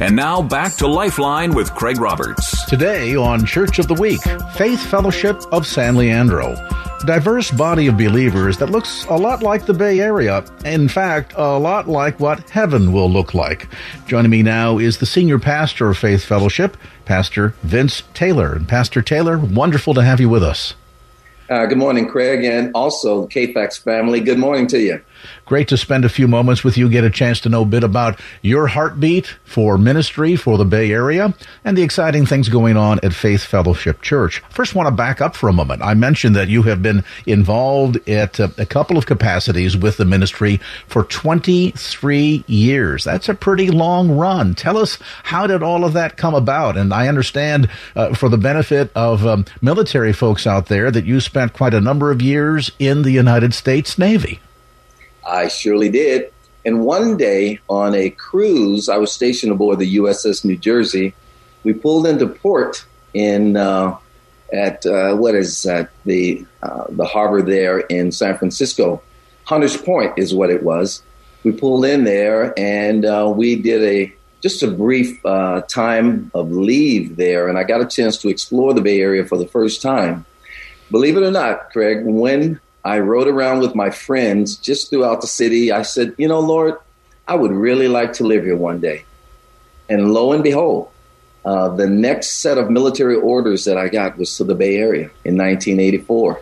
And now back to Lifeline with Craig Roberts. Today on Church of the Week, Faith Fellowship of San Leandro. Diverse body of believers that looks a lot like the Bay Area. In fact, a lot like what heaven will look like. Joining me now is the senior pastor of Faith Fellowship, Pastor Vince Taylor. And Pastor Taylor, wonderful to have you with us. Uh, good morning, Craig, and also KFAX family. Good morning to you. Great to spend a few moments with you, get a chance to know a bit about your heartbeat for ministry for the Bay Area and the exciting things going on at Faith Fellowship Church. First, want to back up for a moment. I mentioned that you have been involved at a, a couple of capacities with the ministry for 23 years. That's a pretty long run. Tell us, how did all of that come about? And I understand, uh, for the benefit of um, military folks out there, that you spent quite a number of years in the United States Navy. I surely did. And one day on a cruise, I was stationed aboard the USS New Jersey. We pulled into port in uh, at uh, what is that the uh, the harbor there in San Francisco. Hunters Point is what it was. We pulled in there and uh, we did a just a brief uh, time of leave there, and I got a chance to explore the Bay Area for the first time. Believe it or not, Craig, when I rode around with my friends just throughout the city. I said, you know, Lord, I would really like to live here one day. And lo and behold, uh, the next set of military orders that I got was to the Bay Area in 1984.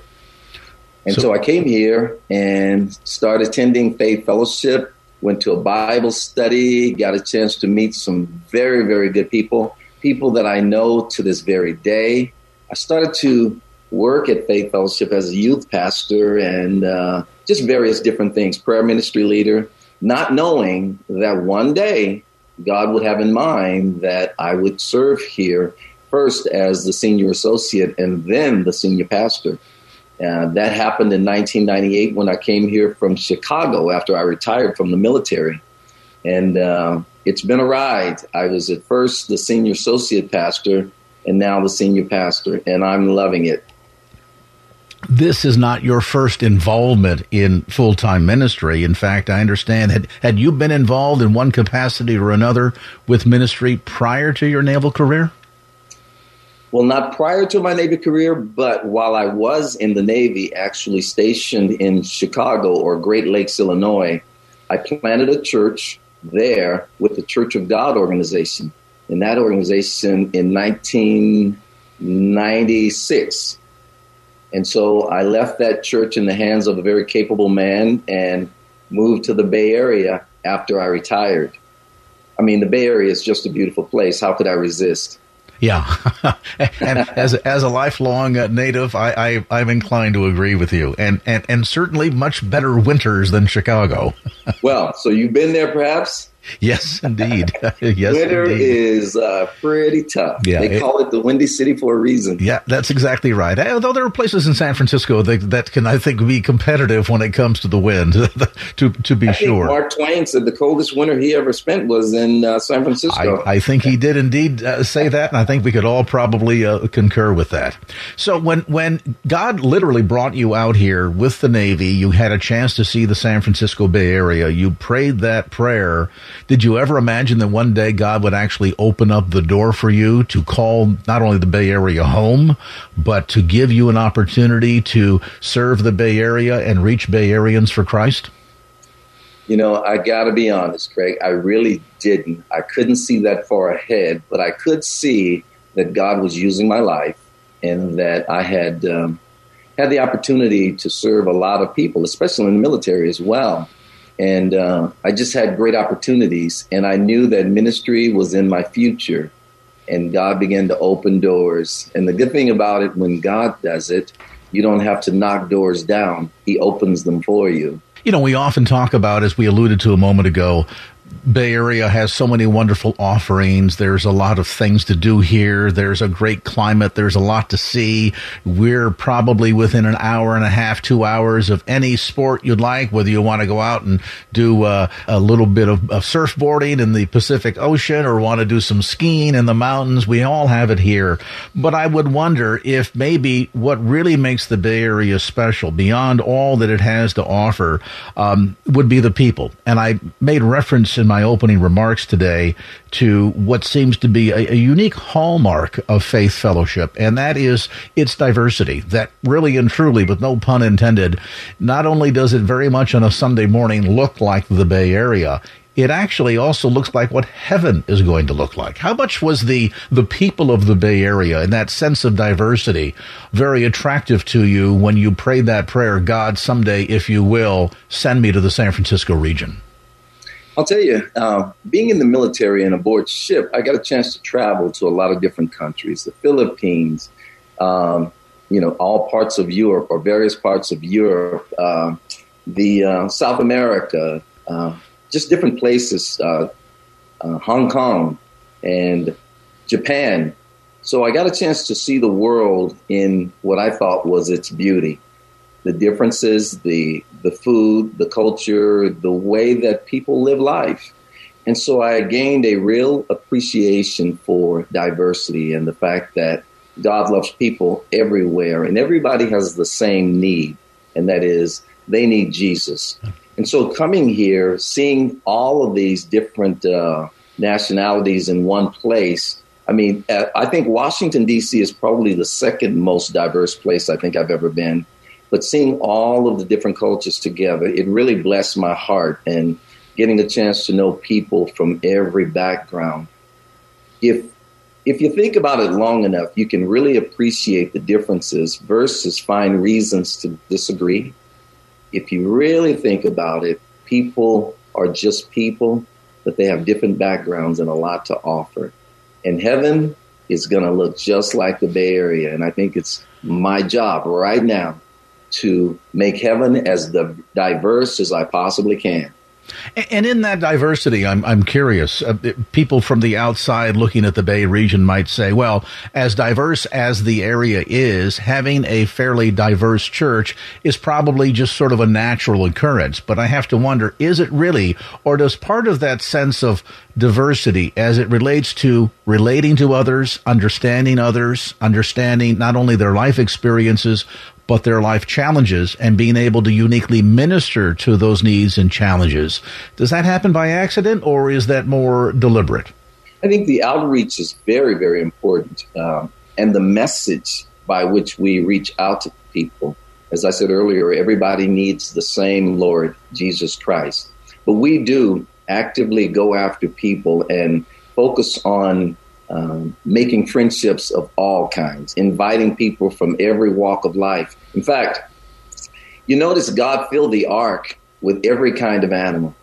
And so, so I came here and started attending Faith Fellowship, went to a Bible study, got a chance to meet some very, very good people, people that I know to this very day. I started to work at Faith Fellowship as a youth pastor and uh, just various different things, prayer ministry leader, not knowing that one day God would have in mind that I would serve here first as the senior associate and then the senior pastor. Uh, that happened in 1998 when I came here from Chicago after I retired from the military. And uh, it's been a ride. I was at first the senior associate pastor and now the senior pastor, and I'm loving it this is not your first involvement in full time ministry. In fact, I understand had had you been involved in one capacity or another with ministry prior to your naval career? Well, not prior to my Navy career, but while I was in the Navy, actually stationed in Chicago or Great Lakes, Illinois, I planted a church there with the Church of God organization. In that organization in 1996 and so I left that church in the hands of a very capable man and moved to the Bay Area after I retired. I mean, the Bay Area is just a beautiful place. How could I resist? Yeah, and as as a lifelong uh, native, I, I am inclined to agree with you, and and and certainly much better winters than Chicago. well, so you've been there, perhaps. Yes, indeed. yes, winter indeed. is uh, pretty tough. Yeah, they it, call it the Windy City for a reason. Yeah, that's exactly right. Although there are places in San Francisco that, that can, I think, be competitive when it comes to the wind. to to be I sure. Mark Twain said the coldest winter he ever spent was in uh, San Francisco. I, I, think he did indeed uh, say that, and I think we could all probably uh, concur with that. So when when God literally brought you out here with the Navy, you had a chance to see the San Francisco Bay Area. You prayed that prayer did you ever imagine that one day God would actually open up the door for you to call not only the Bay Area home, but to give you an opportunity to serve the Bay Area and reach Bay Areans for Christ? You know, I got to be honest, Craig. I really didn't. I couldn't see that far ahead, but I could see that God was using my life and that I had um, had the opportunity to serve a lot of people, especially in the military as well. And uh, I just had great opportunities, and I knew that ministry was in my future. And God began to open doors. And the good thing about it, when God does it, you don't have to knock doors down, He opens them for you. You know, we often talk about, as we alluded to a moment ago, Bay Area has so many wonderful offerings. There's a lot of things to do here. There's a great climate. There's a lot to see. We're probably within an hour and a half, two hours of any sport you'd like, whether you want to go out and do uh, a little bit of, of surfboarding in the Pacific Ocean or want to do some skiing in the mountains. We all have it here. But I would wonder if maybe what really makes the Bay Area special, beyond all that it has to offer, um, would be the people. And I made reference in my opening remarks today to what seems to be a, a, unique hallmark of Faith Fellowship, and that is its diversity. That really and truly, with no pun intended, not only does it very much on a Sunday morning look like the Bay Area, it actually also looks like what heaven is going to look like. How much was the the people of the Bay Area and that sense of diversity very attractive to you when you prayed that prayer, God, someday, if you will, send me to the San Francisco region? I'll tell you, uh, being in the military and aboard ship, I got a chance to travel to a lot of different countries, the Philippines, um, you know, all parts of Europe or various parts of Europe, uh, the uh, South America, uh, just different places, uh, uh, Hong Kong and Japan. So I got a chance to see the world in what I thought was its beauty the differences, the the food, the culture, the way that people live life. And so I gained a real appreciation for diversity and the fact that God loves people everywhere and everybody has the same need, and that is they need Jesus. And so coming here, seeing all of these different uh, nationalities in one place, I mean, uh, I think Washington, D.C. is probably the second most diverse place I think I've ever been. But seeing all of the different cultures together, it really blessed my heart and getting a chance to know people from every background. If if you think about it long enough, you can really appreciate the differences versus find reasons to disagree. If you really think about it, people are just people, but they have different backgrounds and a lot to offer. And heaven is going to look just like the Bay Area. And I think it's my job right now to make heaven as diverse as I possibly can. And in that diversity, I'm, I'm curious. Uh, people from the outside looking at the Bay region might say, well, as diverse as the area is, having a fairly diverse church is probably just sort of a natural occurrence. But I have to wonder, is it really, or does part of that sense of diversity as it relates to relating to others, understanding others, understanding not only their life experiences, but their life challenges and being able to uniquely minister to those needs and challenges. Does that happen by accident or is that more deliberate? I think the outreach is very, very important. Um, and the message by which we reach out to people. As I said earlier, everybody needs the same Lord, Jesus Christ. But we do actively go after people and focus on um, making friendships of all kinds, inviting people from every walk of life. In fact, you notice God filled the ark with every kind of animal.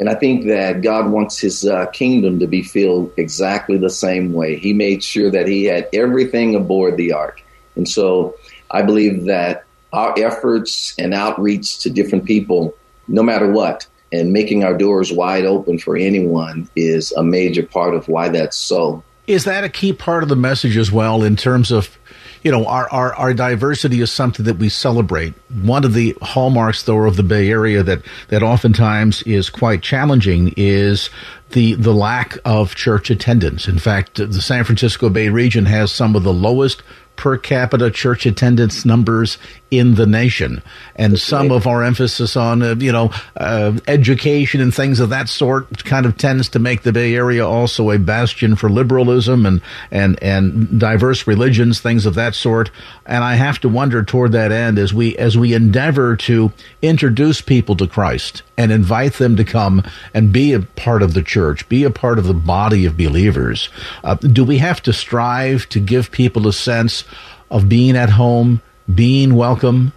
And I think that God wants his uh, kingdom to be filled exactly the same way. He made sure that he had everything aboard the ark. And so I believe that our efforts and outreach to different people, no matter what, and making our doors wide open for anyone is a major part of why that's so. Is that a key part of the message as well in terms of, you know, our, our, our diversity is something that we celebrate. One of the hallmarks, though, of the Bay Area that, that oftentimes is quite challenging is the, the lack of church attendance. In fact, the San Francisco Bay region has some of the lowest per capita church attendance numbers in the nation. And some of our emphasis on, uh, you know, uh, education and things of that sort kind of tends to make the Bay Area also a bastion for liberalism and, and, and diverse religions, things of that sort. And I have to wonder toward that end as we, as we endeavor to introduce people to Christ and invite them to come and be a part of the church, be a part of the body of believers. Uh, do we have to strive to give people a sense of being at home, being welcome,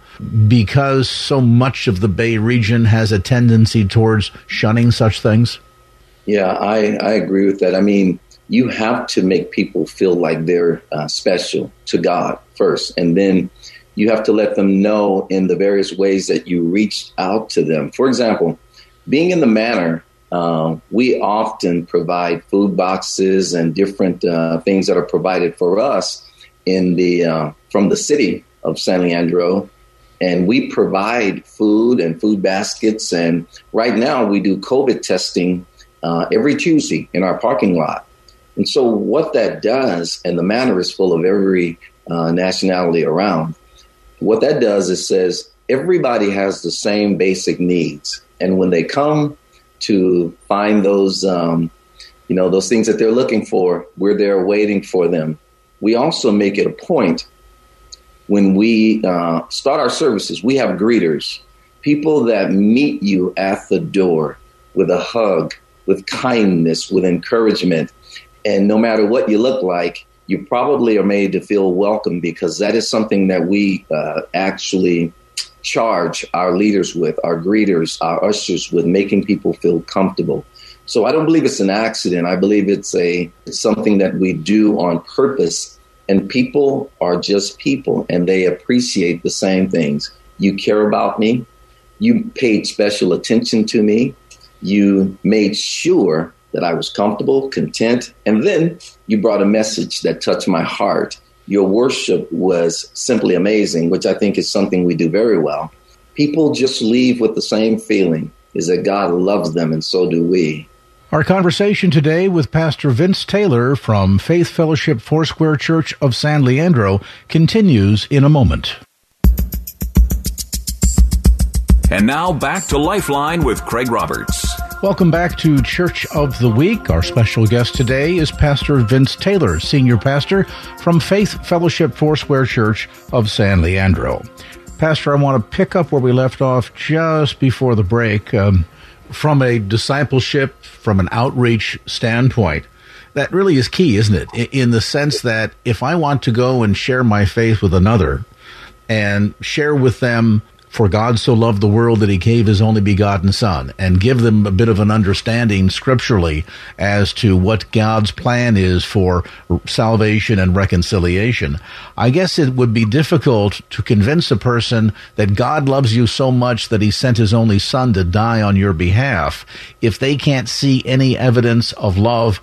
because so much of the Bay region has a tendency towards shunning such things? Yeah, I, I agree with that. I mean, you have to make people feel like they're uh, special to God first, and then you have to let them know in the various ways that you reached out to them. For example, being in the manor, uh, we often provide food boxes and different uh, things that are provided for us in the uh, from the city of San Leandro, and we provide food and food baskets. And right now, we do COVID testing uh, every Tuesday in our parking lot. And so, what that does, and the manor is full of every uh, nationality around. What that does is says everybody has the same basic needs, and when they come to find those, um, you know, those things that they're looking for, we're there waiting for them. We also make it a point when we uh, start our services. We have greeters, people that meet you at the door with a hug, with kindness, with encouragement, and no matter what you look like, you probably are made to feel welcome because that is something that we uh, actually charge our leaders with, our greeters, our ushers with making people feel comfortable. So I don't believe it's an accident. I believe it's a it's something that we do on purpose. And people are just people and they appreciate the same things. You care about me. You paid special attention to me. You made sure that I was comfortable, content. And then you brought a message that touched my heart your worship was simply amazing, which I think is something we do very well. People just leave with the same feeling is that God loves them, and so do we. Our conversation today with Pastor Vince Taylor from Faith Fellowship Foursquare Church of San Leandro continues in a moment. And now back to Lifeline with Craig Roberts. Welcome back to Church of the Week. Our special guest today is Pastor Vince Taylor, Senior Pastor from Faith Fellowship Foursquare Church of San Leandro. Pastor, I want to pick up where we left off just before the break. Um, from a discipleship, from an outreach standpoint, that really is key, isn't it? In the sense that if I want to go and share my faith with another and share with them for God so loved the world that he gave his only begotten son and give them a bit of an understanding scripturally as to what God's plan is for salvation and reconciliation. I guess it would be difficult to convince a person that God loves you so much that he sent his only son to die on your behalf if they can't see any evidence of love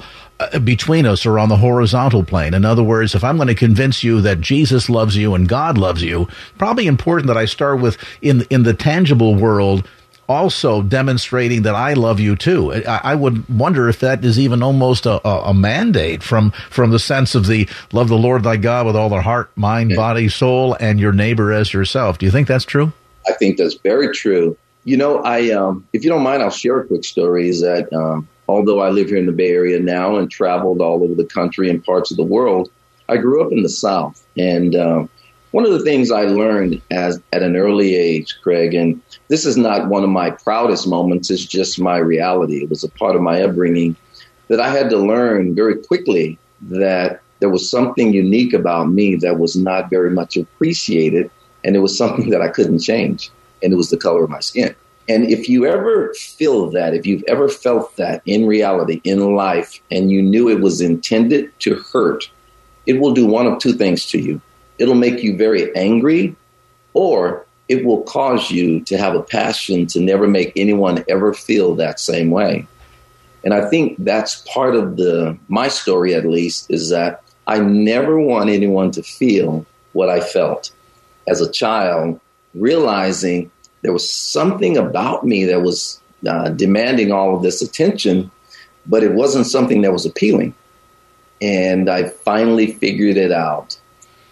between us or on the horizontal plane. In other words, if I'm going to convince you that Jesus loves you and God loves you, probably important that I start with in in the tangible world also demonstrating that I love you too. I, I would wonder if that is even almost a, a, a, mandate from from the sense of the love the Lord thy God with all their heart, mind, body, soul, and your neighbor as yourself. Do you think that's true? I think that's very true. You know, I um, if you don't mind, I'll share a quick story. Is that um, although I live here in the Bay Area now and traveled all over the country and parts of the world, I grew up in the South. And uh, one of the things I learned as at an early age, Craig, and this is not one of my proudest moments, it's just my reality. It was a part of my upbringing that I had to learn very quickly that there was something unique about me that was not very much appreciated. And it was something that I couldn't change. And it was the color of my skin. And if you ever feel that, if you've ever felt that in reality, in life, and you knew it was intended to hurt, it will do one of two things to you. It'll make you very angry, or it will cause you to have a passion to never make anyone ever feel that same way. And I think that's part of the my story at least is that I never want anyone to feel what I felt as a child, realizing there was something about me that was uh, demanding all of this attention, but it wasn't something that was appealing. And I finally figured it out.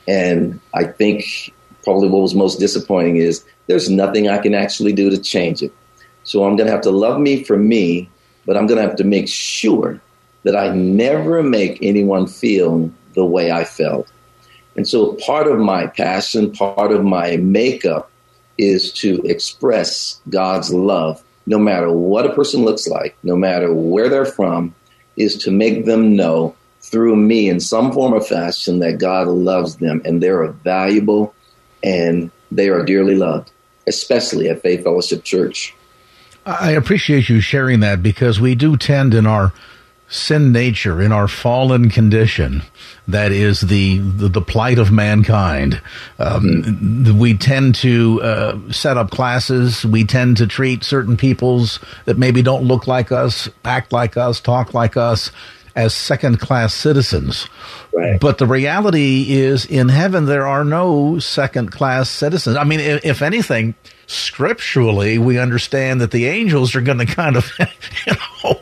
And I think probably what was most disappointing is there's nothing I can actually do to change it. So I'm going to have to love me for me, but I'm going to have to make sure that I never make anyone feel the way I felt. And so part of my passion, part of my makeup is to express God's love, no matter what a person looks like, no matter where they're from, is to make them know through me in some form or fashion that God loves them and they're valuable and they are dearly loved, especially at Faith Fellowship Church. I appreciate you sharing that because we do tend in our sin nature, in our fallen condition, that is the the, the plight of mankind. Um. We tend to uh, set up classes. We tend to treat certain peoples that maybe don't look like us, act like us, talk like us as second class citizens. Right. But the reality is, in heaven, there are no second class citizens. I mean, if, if anything, scripturally, we understand that the angels are going to kind of, you know,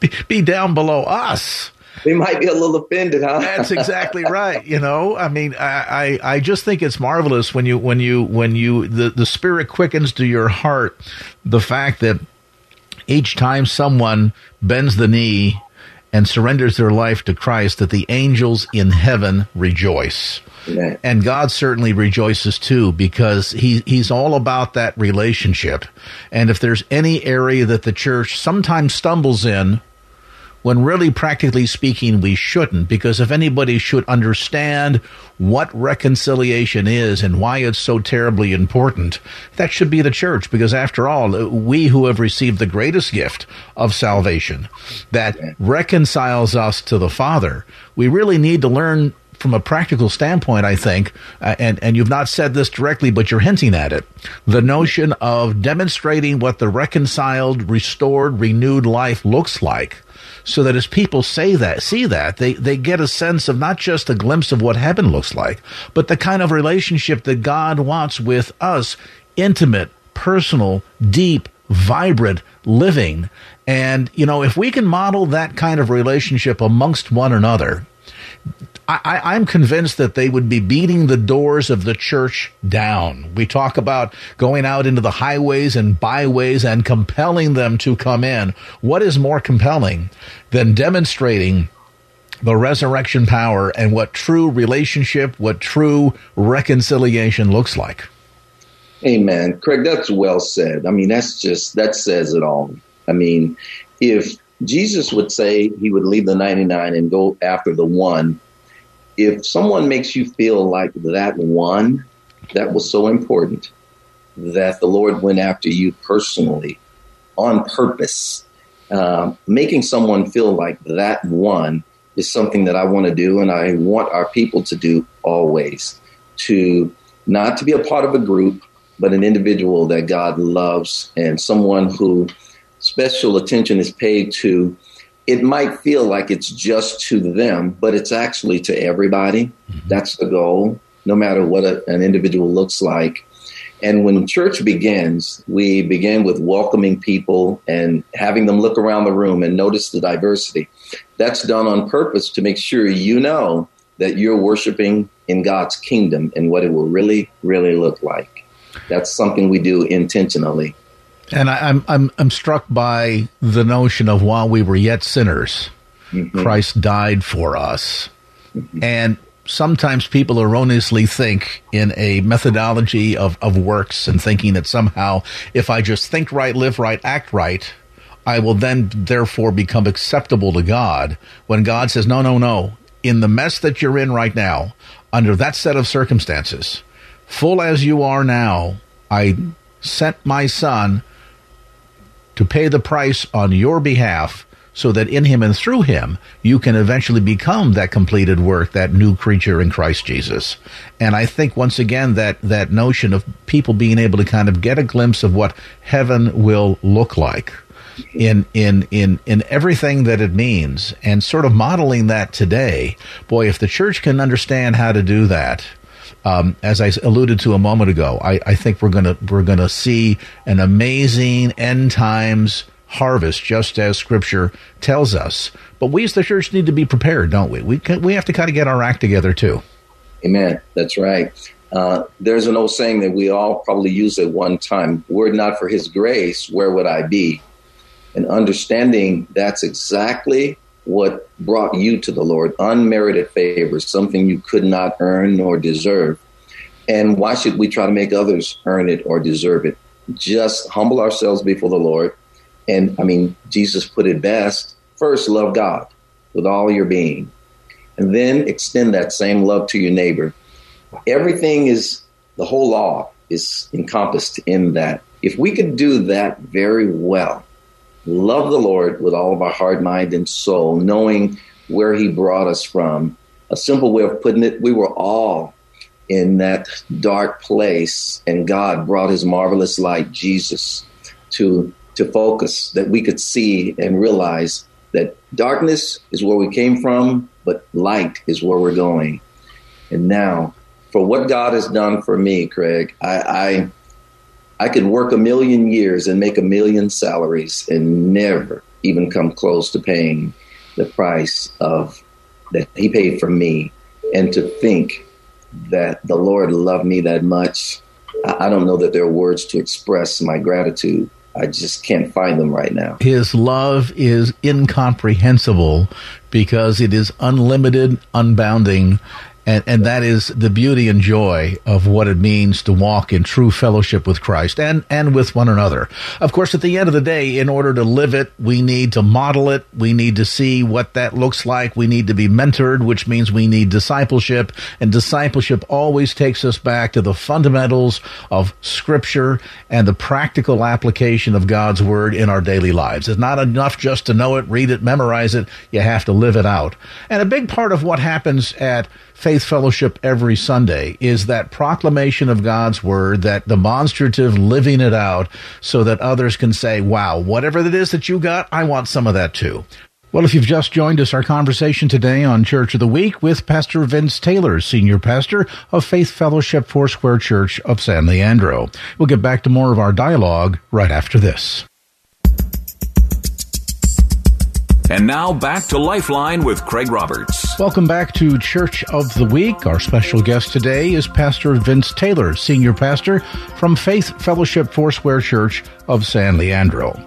be, be down below us they might be a little offended, huh? That's exactly right. You know, I mean, I, I, I just think it's marvelous when you when you when you the, the spirit quickens to your heart the fact that each time someone bends the knee and surrenders their life to Christ, that the angels in heaven rejoice. And God certainly rejoices too because he, he's all about that relationship. And if there's any area that the church sometimes stumbles in, when really, practically speaking, we shouldn't, because if anybody should understand what reconciliation is and why it's so terribly important, that should be the church, because after all, we who have received the greatest gift of salvation that reconciles us to the Father, we really need to learn from a practical standpoint, I think, uh, and, and you've not said this directly, but you're hinting at it, the notion of demonstrating what the reconciled, restored, renewed life looks like so that as people say that, see that, they, they get a sense of not just a glimpse of what heaven looks like, but the kind of relationship that God wants with us intimate, personal, deep, vibrant living. And, you know, if we can model that kind of relationship amongst one another, I, am convinced that they would be beating the doors of the church down. We talk about going out into the highways and byways and compelling them to come in. What is more compelling than demonstrating the resurrection power and what true relationship, what true reconciliation looks like? Amen. Craig, that's well said. I mean, that's just, that says it all. I mean, if Jesus would say he would leave the 99 and go after the one, if someone makes you feel like that one that was so important that the Lord went after you personally on purpose, uh, making someone feel like that one is something that I want to do and I want our people to do always to not to be a part of a group, but an individual that God loves and someone who special attention is paid to it might feel like it's just to them, but it's actually to everybody. Mm-hmm. That's the goal, no matter what a, an individual looks like. And when church begins, we begin with welcoming people and having them look around the room and notice the diversity. That's done on purpose to make sure you know that you're worshiping in God's kingdom and what it will really, really look like. That's something we do intentionally. And I, am I'm I'm struck by the notion of while we were yet sinners, mm-hmm. Christ died for us. Mm-hmm. And sometimes people erroneously think in a methodology of, of works and thinking that somehow if I just think right, live right, act right, I will then therefore become acceptable to God. When God says, No, no, no. In the mess that you're in right now, under that set of circumstances, full as you are now, I sent my son to pay the price on your behalf so that in him and through him you can eventually become that completed work, that new creature in Christ Jesus. And I think once again that that notion of people being able to kind of get a glimpse of what heaven will look like in in in in everything that it means and sort of modeling that today. Boy, if the church can understand how to do that, um, as I alluded to a moment ago, I, I think we're gonna we're gonna see an amazing end times harvest, just as Scripture tells us. But we as the church need to be prepared, don't we? We can, we have to kind of get our act together too. Amen. That's right. Uh, there's an old saying that we all probably use at one time: "Were it not for His grace, where would I be?" And understanding that's exactly what brought you to the Lord, unmerited favor, something you could not earn nor deserve. And why should we try to make others earn it or deserve it? Just humble ourselves before the Lord. And I mean, Jesus put it best first, love God with all your being, and then extend that same love to your neighbor. Everything is, the whole law is encompassed in that. If we could do that very well, love the Lord with all of our heart, mind, and soul, knowing where He brought us from. A simple way of putting it, we were all in that dark place, and God brought His marvelous light, Jesus, to to focus that we could see and realize that darkness is where we came from, but light is where we're going. And now, for what God has done for me, Craig, I, I I could work a million years and make a million salaries and never even come close to paying the price of that he paid for me. And to think that the Lord loved me that much, I don't know that there are words to express my gratitude. I just can't find them right now. His love is incomprehensible because it is unlimited, unbounding, and, and that is the beauty and joy of what it means to walk in true fellowship with Christ and, and with one another. Of course, at the end of the day, in order to live it, we need to model it. We need to see what that looks like. We need to be mentored, which means we need discipleship. And discipleship always takes us back to the fundamentals of scripture and the practical application of God's word in our daily lives. It's not enough just to know it, read it, memorize it. You have to live it out. And a big part of what happens at Faith Fellowship every Sunday is that proclamation of God's Word, that demonstrative living it out so that others can say, wow, whatever it is that you got, I want some of that too. Well, if you've just joined us, our conversation today on Church of the Week with Pastor Vince Taylor, Senior Pastor of Faith Fellowship Foursquare Church of San Leandro. We'll get back to more of our dialogue right after this. And now back to Lifeline with Craig Roberts. Welcome back to Church of the Week. Our special guest today is Pastor Vince Taylor, Senior Pastor from Faith Fellowship Foursquare Church of San Leandro.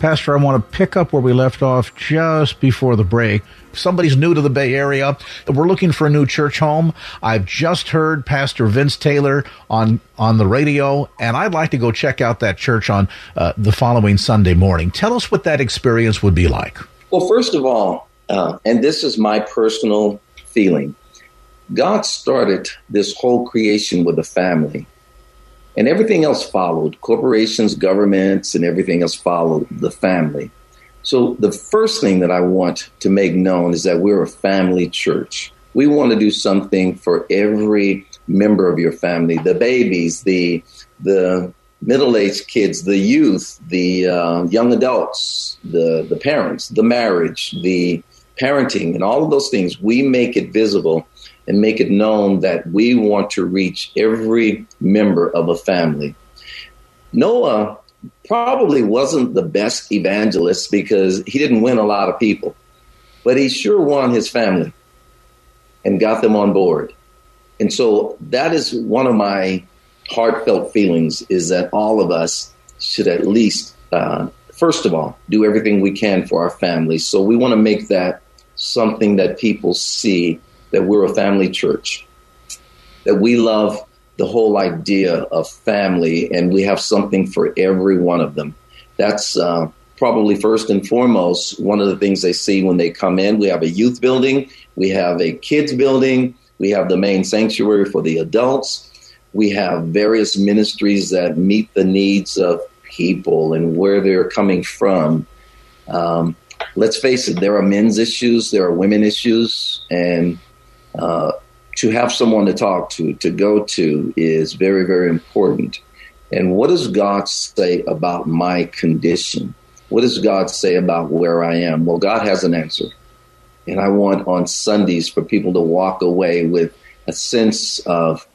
Pastor, I want to pick up where we left off just before the break. Somebody's new to the Bay Area, we're looking for a new church home. I've just heard Pastor Vince Taylor on on the radio, and I'd like to go check out that church on uh, the following Sunday morning. Tell us what that experience would be like. Well, first of all, uh, and this is my personal feeling, God started this whole creation with a family, and everything else followed. Corporations, governments, and everything else followed the family. So, the first thing that I want to make known is that we're a family church. We want to do something for every member of your family the babies, the, the middle-aged kids, the youth, the uh, young adults, the the parents, the marriage, the parenting, and all of those things. We make it visible and make it known that we want to reach every member of a family. Noah probably wasn't the best evangelist because he didn't win a lot of people, but he sure won his family and got them on board. And so that is one of my heartfelt feelings is that all of us should at least, uh, first of all, do everything we can for our families. So we want to make that something that people see that we're a family church, that we love the whole idea of family and we have something for every one of them. That's uh, probably first and foremost one of the things they see when they come in. We have a youth building, we have a kids building, we have the main sanctuary for the adults we have various ministries that meet the needs of people and where they're coming from. Um, let's face it, there are men's issues, there are women issues, and uh, to have someone to talk to, to go to, is very, very important. And what does God say about my condition? What does God say about where I am? Well, God has an answer. And I want on Sundays for people to walk away with a sense of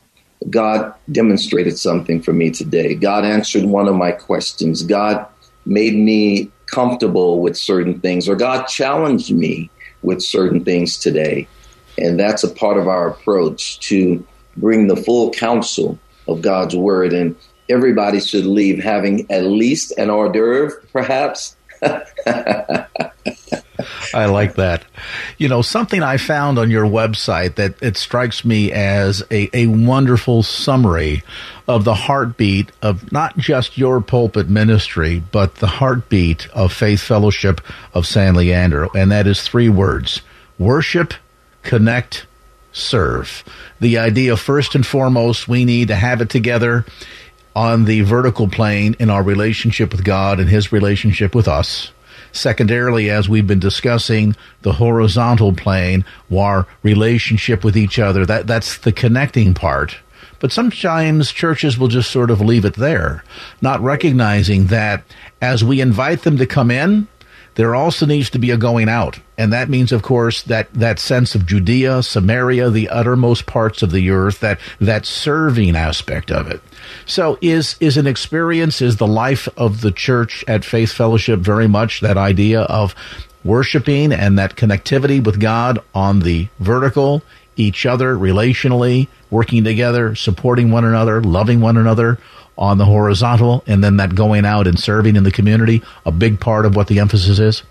God demonstrated something for me today. God answered one of my questions. God made me comfortable with certain things, or God challenged me with certain things today. And that's a part of our approach to bring the full counsel of God's word. And everybody should leave having at least an hors d'oeuvre, perhaps. I like that. You know, something I found on your website that it strikes me as a, a wonderful summary of the heartbeat of not just your pulpit ministry, but the heartbeat of Faith Fellowship of San Leandro. And that is three words worship, connect, serve. The idea, first and foremost, we need to have it together on the vertical plane in our relationship with God and His relationship with us Secondarily, as we've been discussing, the horizontal plane, our relationship with each other, that, that's the connecting part. But sometimes churches will just sort of leave it there, not recognizing that as we invite them to come in, there also needs to be a going out. And that means, of course, that, that sense of Judea, Samaria, the uttermost parts of the earth, that, that serving aspect of it. So is, is an experience, is the life of the church at Faith Fellowship very much that idea of worshiping and that connectivity with God on the vertical, each other relationally, working together, supporting one another, loving one another on the horizontal, and then that going out and serving in the community, a big part of what the emphasis is?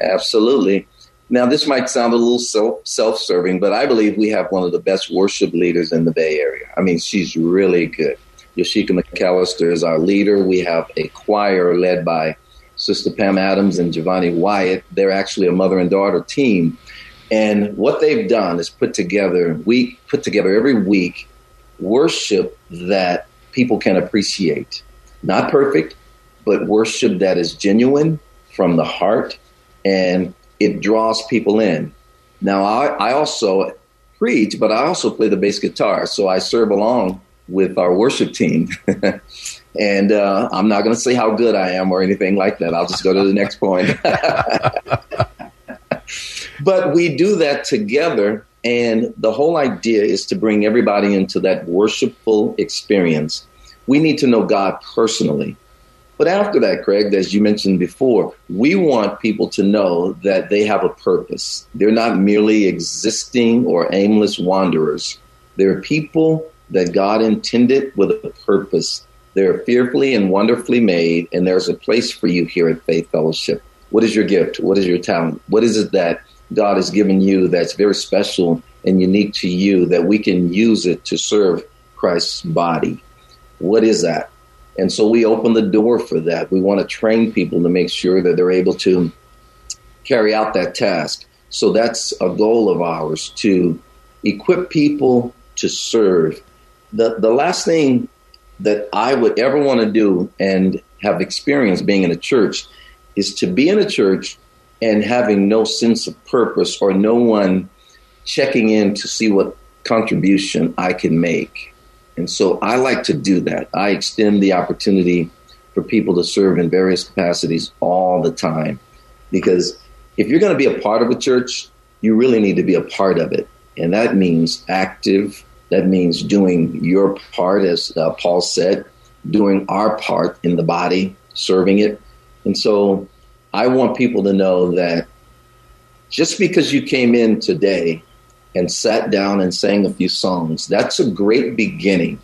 Absolutely. Now, this might sound a little self serving, but I believe we have one of the best worship leaders in the Bay Area. I mean, she's really good. Yoshika McAllister is our leader. We have a choir led by Sister Pam Adams and Giovanni Wyatt. They're actually a mother and daughter team. And what they've done is put together, we put together every week worship that people can appreciate. Not perfect, but worship that is genuine from the heart and it draws people in. Now, I, I also preach, but I also play the bass guitar. So I serve along with our worship team. and uh, I'm not going to say how good I am or anything like that. I'll just go to the next point. but we do that together and the whole idea is to bring everybody into that worshipful experience. We need to know God personally. But after that, Craig, as you mentioned before, we want people to know that they have a purpose. They're not merely existing or aimless wanderers. They're people that God intended with a purpose. They're fearfully and wonderfully made, and there's a place for you here at Faith Fellowship. What is your gift? What is your talent? What is it that God has given you that's very special and unique to you that we can use it to serve Christ's body. What is that? And so we open the door for that. We want to train people to make sure that they're able to carry out that task. So that's a goal of ours to equip people to serve. The, the last thing that I would ever want to do and have experience being in a church is to be in a church and having no sense of purpose or no one checking in to see what contribution I can make. And so I like to do that. I extend the opportunity for people to serve in various capacities all the time. Because if you're going to be a part of a church, you really need to be a part of it. And that means active, that means doing your part, as uh, Paul said, doing our part in the body, serving it. And so I want people to know that just because you came in today and sat down and sang a few songs, that's a great beginning.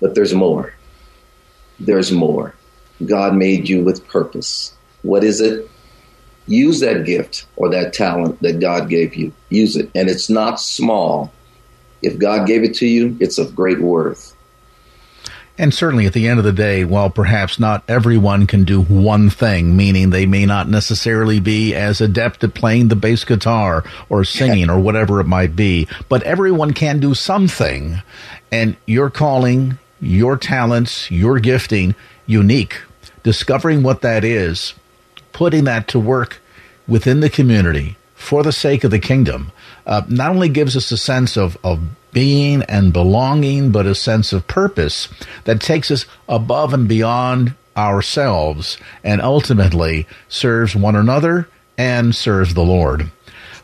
But there's more. There's more. God made you with purpose. What is it? Use that gift or that talent that God gave you. Use it. And it's not small. If God gave it to you, it's of great worth. And certainly at the end of the day, while perhaps not everyone can do one thing, meaning they may not necessarily be as adept at playing the bass guitar or singing or whatever it might be, but everyone can do something. And your calling, your talents, your gifting, unique. Discovering what that is, putting that to work within the community for the sake of the kingdom, uh, not only gives us a sense of, of being and belonging, but a sense of purpose that takes us above and beyond ourselves and ultimately serves one another and serves the Lord.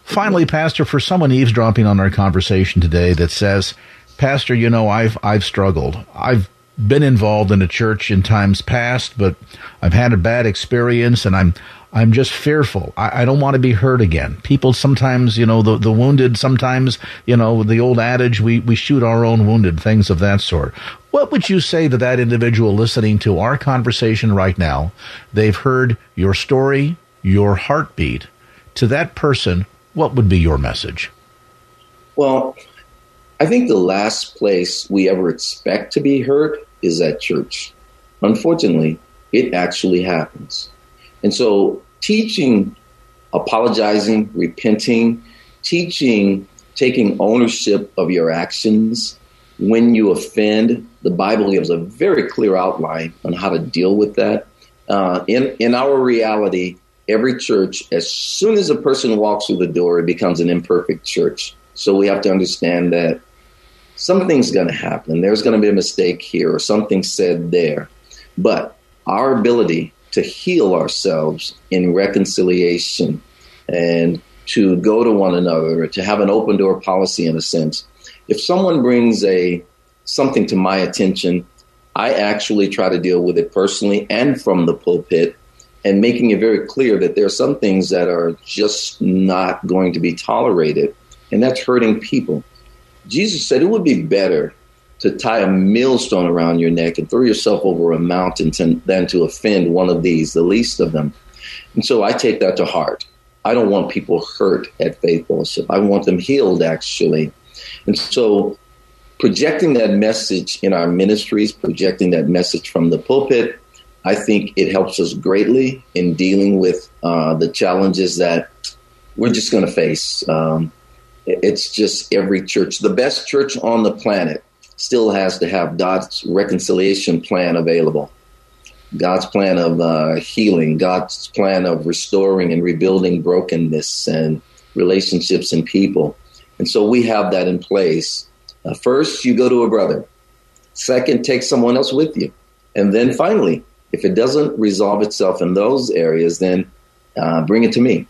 Finally, Pastor, for someone eavesdropping on our conversation today that says, Pastor, you know, I've I've struggled. I've been involved in a church in times past, but I've had a bad experience and I'm I'm just fearful. I, I, don't want to be hurt again. People sometimes, you know, the, the wounded, sometimes, you know, the old adage, we, we shoot our own wounded, things of that sort. What would you say to that individual listening to our conversation right now? They've heard your story, your heartbeat. To that person, what would be your message? Well, I think the last place we ever expect to be hurt is at church. Unfortunately, it actually happens. And so teaching apologizing, repenting, teaching taking ownership of your actions when you offend. The Bible gives a very clear outline on how to deal with that. Uh, in in our reality, every church, as soon as a person walks through the door, it becomes an imperfect church. So we have to understand that something's going to happen. There's going to be a mistake here or something said there. But our ability to heal ourselves in reconciliation and to go to one another, to have an open door policy in a sense. If someone brings a something to my attention, I actually try to deal with it personally and from the pulpit and making it very clear that there are some things that are just not going to be tolerated and that's hurting people. Jesus said it would be better to tie a millstone around your neck and throw yourself over a mountain to, than to offend one of these, the least of them. And so I take that to heart. I don't want people hurt at Faith Fellowship. I want them healed, actually. And so projecting that message in our ministries, projecting that message from the pulpit, I think it helps us greatly in dealing with uh, the challenges that we're just going to face. Um, it's just every church, the best church on the planet, still has to have God's reconciliation plan available. God's plan of uh, healing, God's plan of restoring and rebuilding brokenness and relationships and people. And so we have that in place. Uh, first, you go to a brother. Second, take someone else with you. And then finally, if it doesn't resolve itself in those areas, then uh, bring it to me.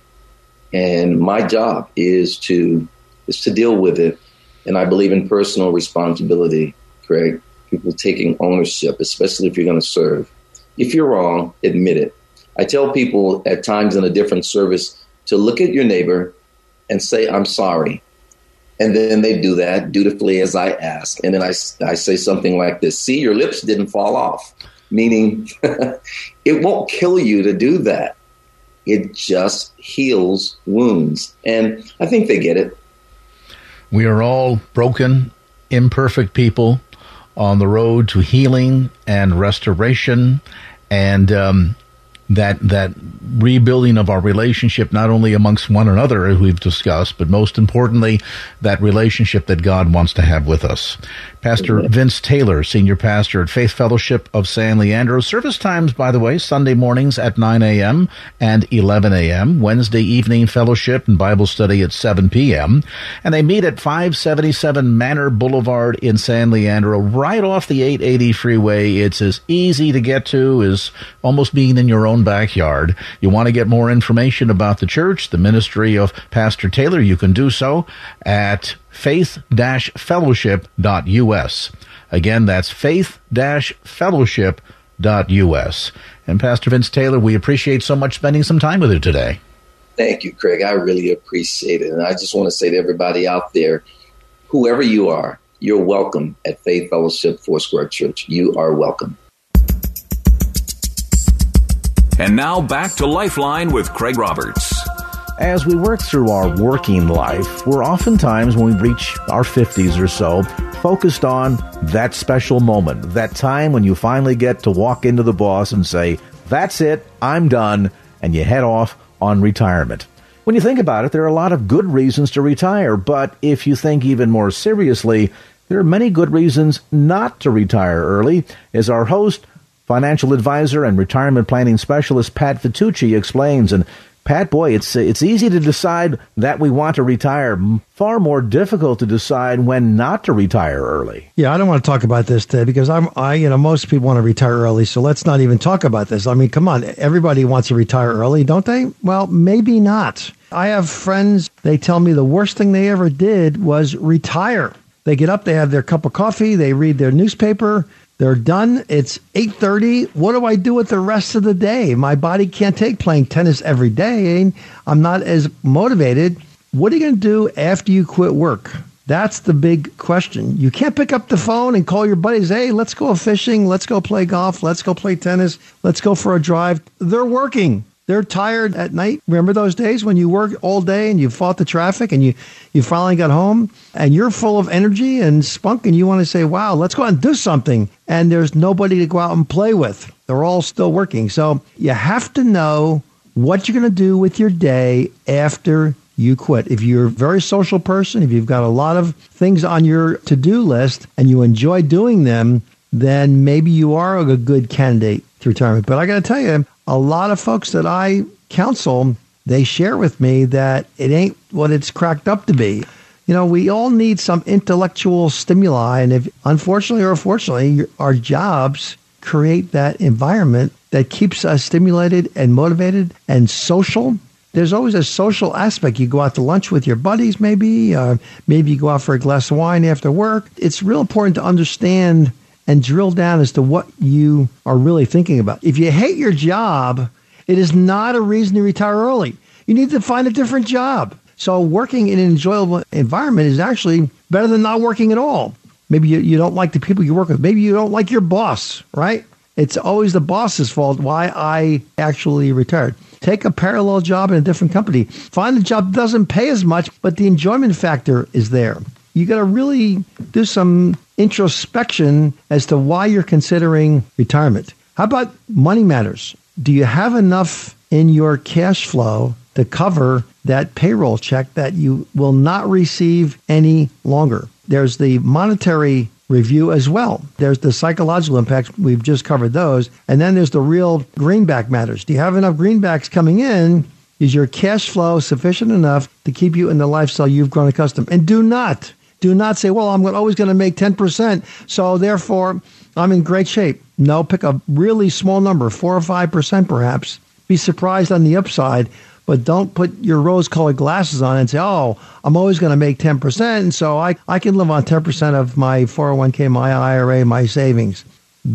And my job is to is to deal with it and I believe in personal responsibility, Craig. People taking ownership, especially if you're going to serve. If you're wrong, admit it. I tell people at times in a different service to look at your neighbor and say, I'm sorry. And then they do that dutifully as I ask. And then I, I say something like this See, your lips didn't fall off, meaning it won't kill you to do that. It just heals wounds. And I think they get it. We are all broken, imperfect people on the road to healing and restoration, and um, that that rebuilding of our relationship not only amongst one another as we've discussed but most importantly that relationship that God wants to have with us Pastor Vince Taylor senior pastor at Faith Fellowship of San Leandro service times by the way Sunday mornings at 9 a.m. and 11 a.m. Wednesday evening fellowship and Bible study at 7 p.m. and they meet at 577 Manor Boulevard in San Leandro right off the 880 freeway it's as easy to get to as almost being in your own backyard. You want to get more information about the church, the ministry of Pastor Taylor, you can do so at faith-fellowship.us. Again, that's faith-fellowship.us. And Pastor Vince Taylor, we appreciate so much spending some time with you today. Thank you, Craig. I really appreciate it. And I just want to say to everybody out there, whoever you are, you're welcome at Faith Fellowship Foursquare Church. You are welcome. And now back to Lifeline with Craig Roberts. As we work through our working life, we're oftentimes, when we reach our 50s or so, focused on that special moment, that time when you finally get to walk into the boss and say, That's it, I'm done, and you head off on retirement. When you think about it, there are a lot of good reasons to retire, but if you think even more seriously, there are many good reasons not to retire early. As our host, financial advisor and retirement planning specialist Pat Vitucci explains, and Pat, boy, it's it's easy to decide that we want to retire. Far more difficult to decide when not to retire early. Yeah, I don't want to talk about this today because I'm I you know most people want to retire early, so let's not even talk about this. I mean, come on, everybody wants to retire early, don't they? Well, maybe not. I have friends. They tell me the worst thing they ever did was retire. They get up, they have their cup of coffee, they read their newspaper, they're done. It's 8:30. What do I do with the rest of the day? My body can't take playing tennis every day. I'm not as motivated. What are you going to do after you quit work? That's the big question. You can't pick up the phone and call your buddies, "Hey, let's go fishing, let's go play golf, let's go play tennis, let's go for a drive." They're working. They're tired at night. Remember those days when you worked all day and you fought the traffic and you, you finally got home and you're full of energy and spunk and you want to say, wow, let's go out and do something. And there's nobody to go out and play with. They're all still working. So you have to know what you're going to do with your day after you quit. If you're a very social person, if you've got a lot of things on your to do list and you enjoy doing them, then maybe you are a good candidate to retirement. But I got to tell you, a lot of folks that I counsel, they share with me that it ain't what it's cracked up to be. You know, we all need some intellectual stimuli, and if unfortunately or fortunately, our jobs create that environment that keeps us stimulated and motivated and social. There's always a social aspect. You go out to lunch with your buddies, maybe, uh, maybe you go out for a glass of wine after work. It's real important to understand and drill down as to what you are really thinking about. If you hate your job, it is not a reason to retire early. You need to find a different job. So, working in an enjoyable environment is actually better than not working at all. Maybe you, you don't like the people you work with. Maybe you don't like your boss, right? It's always the boss's fault why I actually retired. Take a parallel job in a different company. Find a job that doesn't pay as much, but the enjoyment factor is there. You got to really do some introspection as to why you're considering retirement. How about money matters? Do you have enough in your cash flow to cover that payroll check that you will not receive any longer? There's the monetary review as well. There's the psychological impacts. We've just covered those. And then there's the real greenback matters. Do you have enough greenbacks coming in? Is your cash flow sufficient enough to keep you in the lifestyle you've grown accustomed? And do not, do not say, well, I'm always going to make 10%. So therefore, I'm in great shape. No, pick a really small number, four or 5% perhaps. Be surprised on the upside but don't put your rose colored glasses on and say, oh, I'm always going to make 10%. And so I, I can live on 10% of my 401k, my IRA, my savings.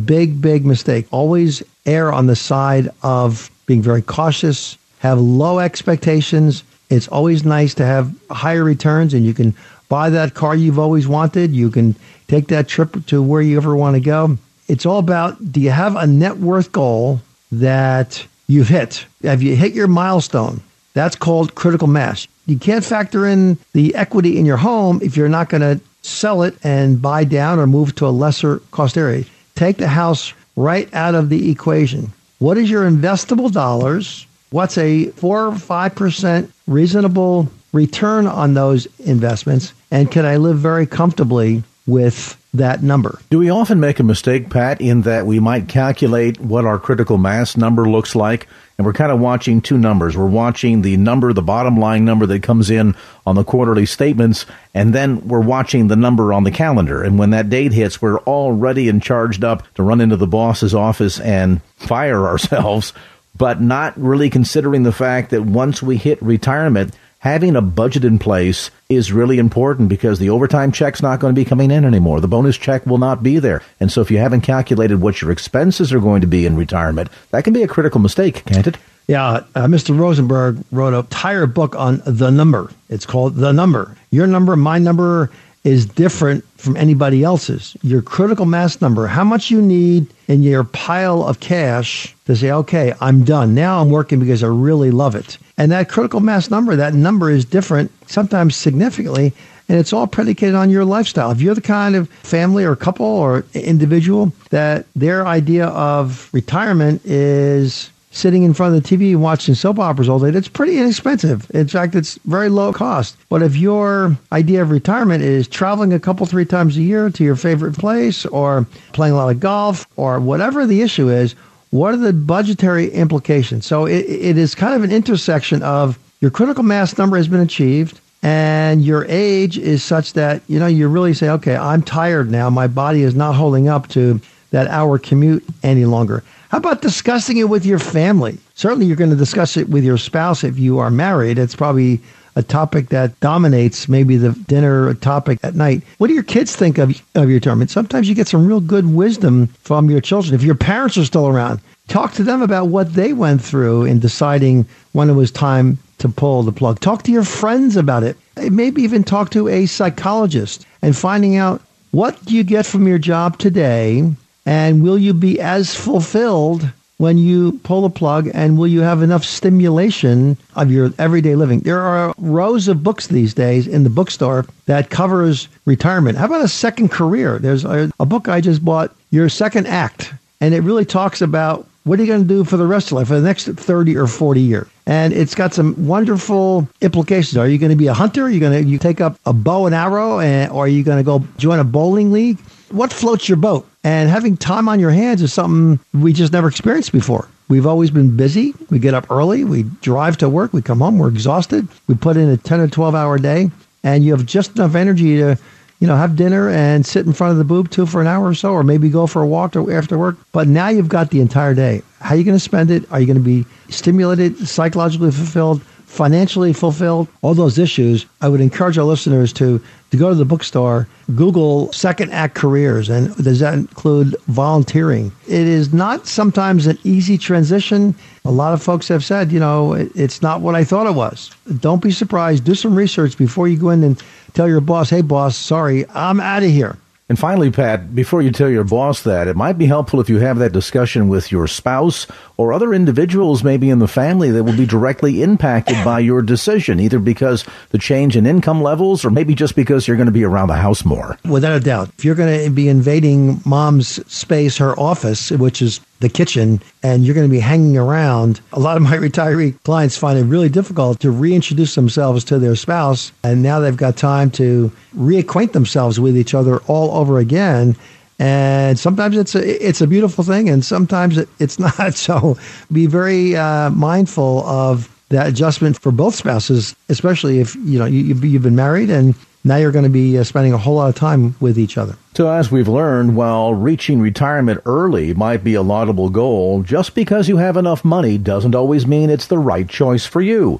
Big, big mistake. Always err on the side of being very cautious, have low expectations. It's always nice to have higher returns and you can buy that car you've always wanted. You can take that trip to where you ever want to go. It's all about do you have a net worth goal that you've hit. Have you hit your milestone? That's called critical mass. You can't factor in the equity in your home if you're not going to sell it and buy down or move to a lesser cost area. Take the house right out of the equation. What is your investable dollars? What's a 4 or 5% reasonable return on those investments? And can I live very comfortably with that number. Do we often make a mistake, Pat, in that we might calculate what our critical mass number looks like? And we're kind of watching two numbers. We're watching the number, the bottom line number that comes in on the quarterly statements, and then we're watching the number on the calendar. And when that date hits, we're all ready and charged up to run into the boss's office and fire ourselves, but not really considering the fact that once we hit retirement, having a budget in place is really important because the overtime check's not going to be coming in anymore. The bonus check will not be there. And so if you haven't calculated what your expenses are going to be in retirement, that can be a critical mistake, can't it? Yeah, uh, Mr. Rosenberg wrote a entire book on the number. It's called The Number. Your number, my number, is different from anybody else's. Your critical mass number, how much you need in your pile of cash to say, okay, I'm done. Now I'm working because I really love it. And that critical mass number, that number is different, sometimes significantly, and it's all predicated on your lifestyle. If you're the kind of family or couple or individual that their idea of retirement is sitting in front of the TV watching soap operas all day, that's pretty inexpensive. In fact, it's very low cost. But if your idea of retirement is traveling a couple, three times a year to your favorite place or playing a lot of golf or whatever the issue is, what are the budgetary implications? So it, it is kind of an intersection of your critical mass number has been achieved and your age is such that, you know, you really say, okay, I'm tired now. My body is not holding up to that hour commute any longer. How about discussing it with your family? Certainly, you're going to discuss it with your spouse if you are married. It's probably a topic that dominates maybe the dinner topic at night. What do your kids think of, of your? And sometimes you get some real good wisdom from your children. If your parents are still around, talk to them about what they went through in deciding when it was time to pull the plug. Talk to your friends about it. Maybe even talk to a psychologist and finding out what you get from your job today and will you be as fulfilled when you pull the plug and will you have enough stimulation of your everyday living? There are rows of books these days in the bookstore that covers retirement. How about a second career? There's a, a book I just bought, Your Second Act, and it really talks about what are you going to do for the rest of life, for the next 30 or 40 years? And it's got some wonderful implications. Are you going to be a hunter? Are you going to you take up a bow and arrow? And, or are you going to go join a bowling league? What floats your boat? And having time on your hands is something we just never experienced before. We've always been busy. We get up early, we drive to work, we come home, we're exhausted. We put in a 10 or 12 hour day, and you have just enough energy to you know, have dinner and sit in front of the boob too for an hour or so, or maybe go for a walk after work. But now you've got the entire day. How are you going to spend it? Are you going to be stimulated, psychologically fulfilled, financially fulfilled? All those issues. I would encourage our listeners to to go to the bookstore, Google second act careers, and does that include volunteering? It is not sometimes an easy transition. A lot of folks have said, you know, it's not what I thought it was. Don't be surprised. Do some research before you go in and tell your boss, hey, boss, sorry, I'm out of here. And finally, Pat, before you tell your boss that, it might be helpful if you have that discussion with your spouse or other individuals maybe in the family that will be directly impacted by your decision, either because the change in income levels or maybe just because you're going to be around the house more. Without a doubt. If you're going to be invading mom's space, her office, which is the kitchen and you're going to be hanging around. A lot of my retiree clients find it really difficult to reintroduce themselves to their spouse. And now they've got time to reacquaint themselves with each other all over again. And sometimes it's a, it's a beautiful thing and sometimes it, it's not. So be very uh, mindful of that adjustment for both spouses, especially if, you know, you, you've been married and now you're going to be uh, spending a whole lot of time with each other. So, as we've learned, while reaching retirement early might be a laudable goal, just because you have enough money doesn't always mean it's the right choice for you.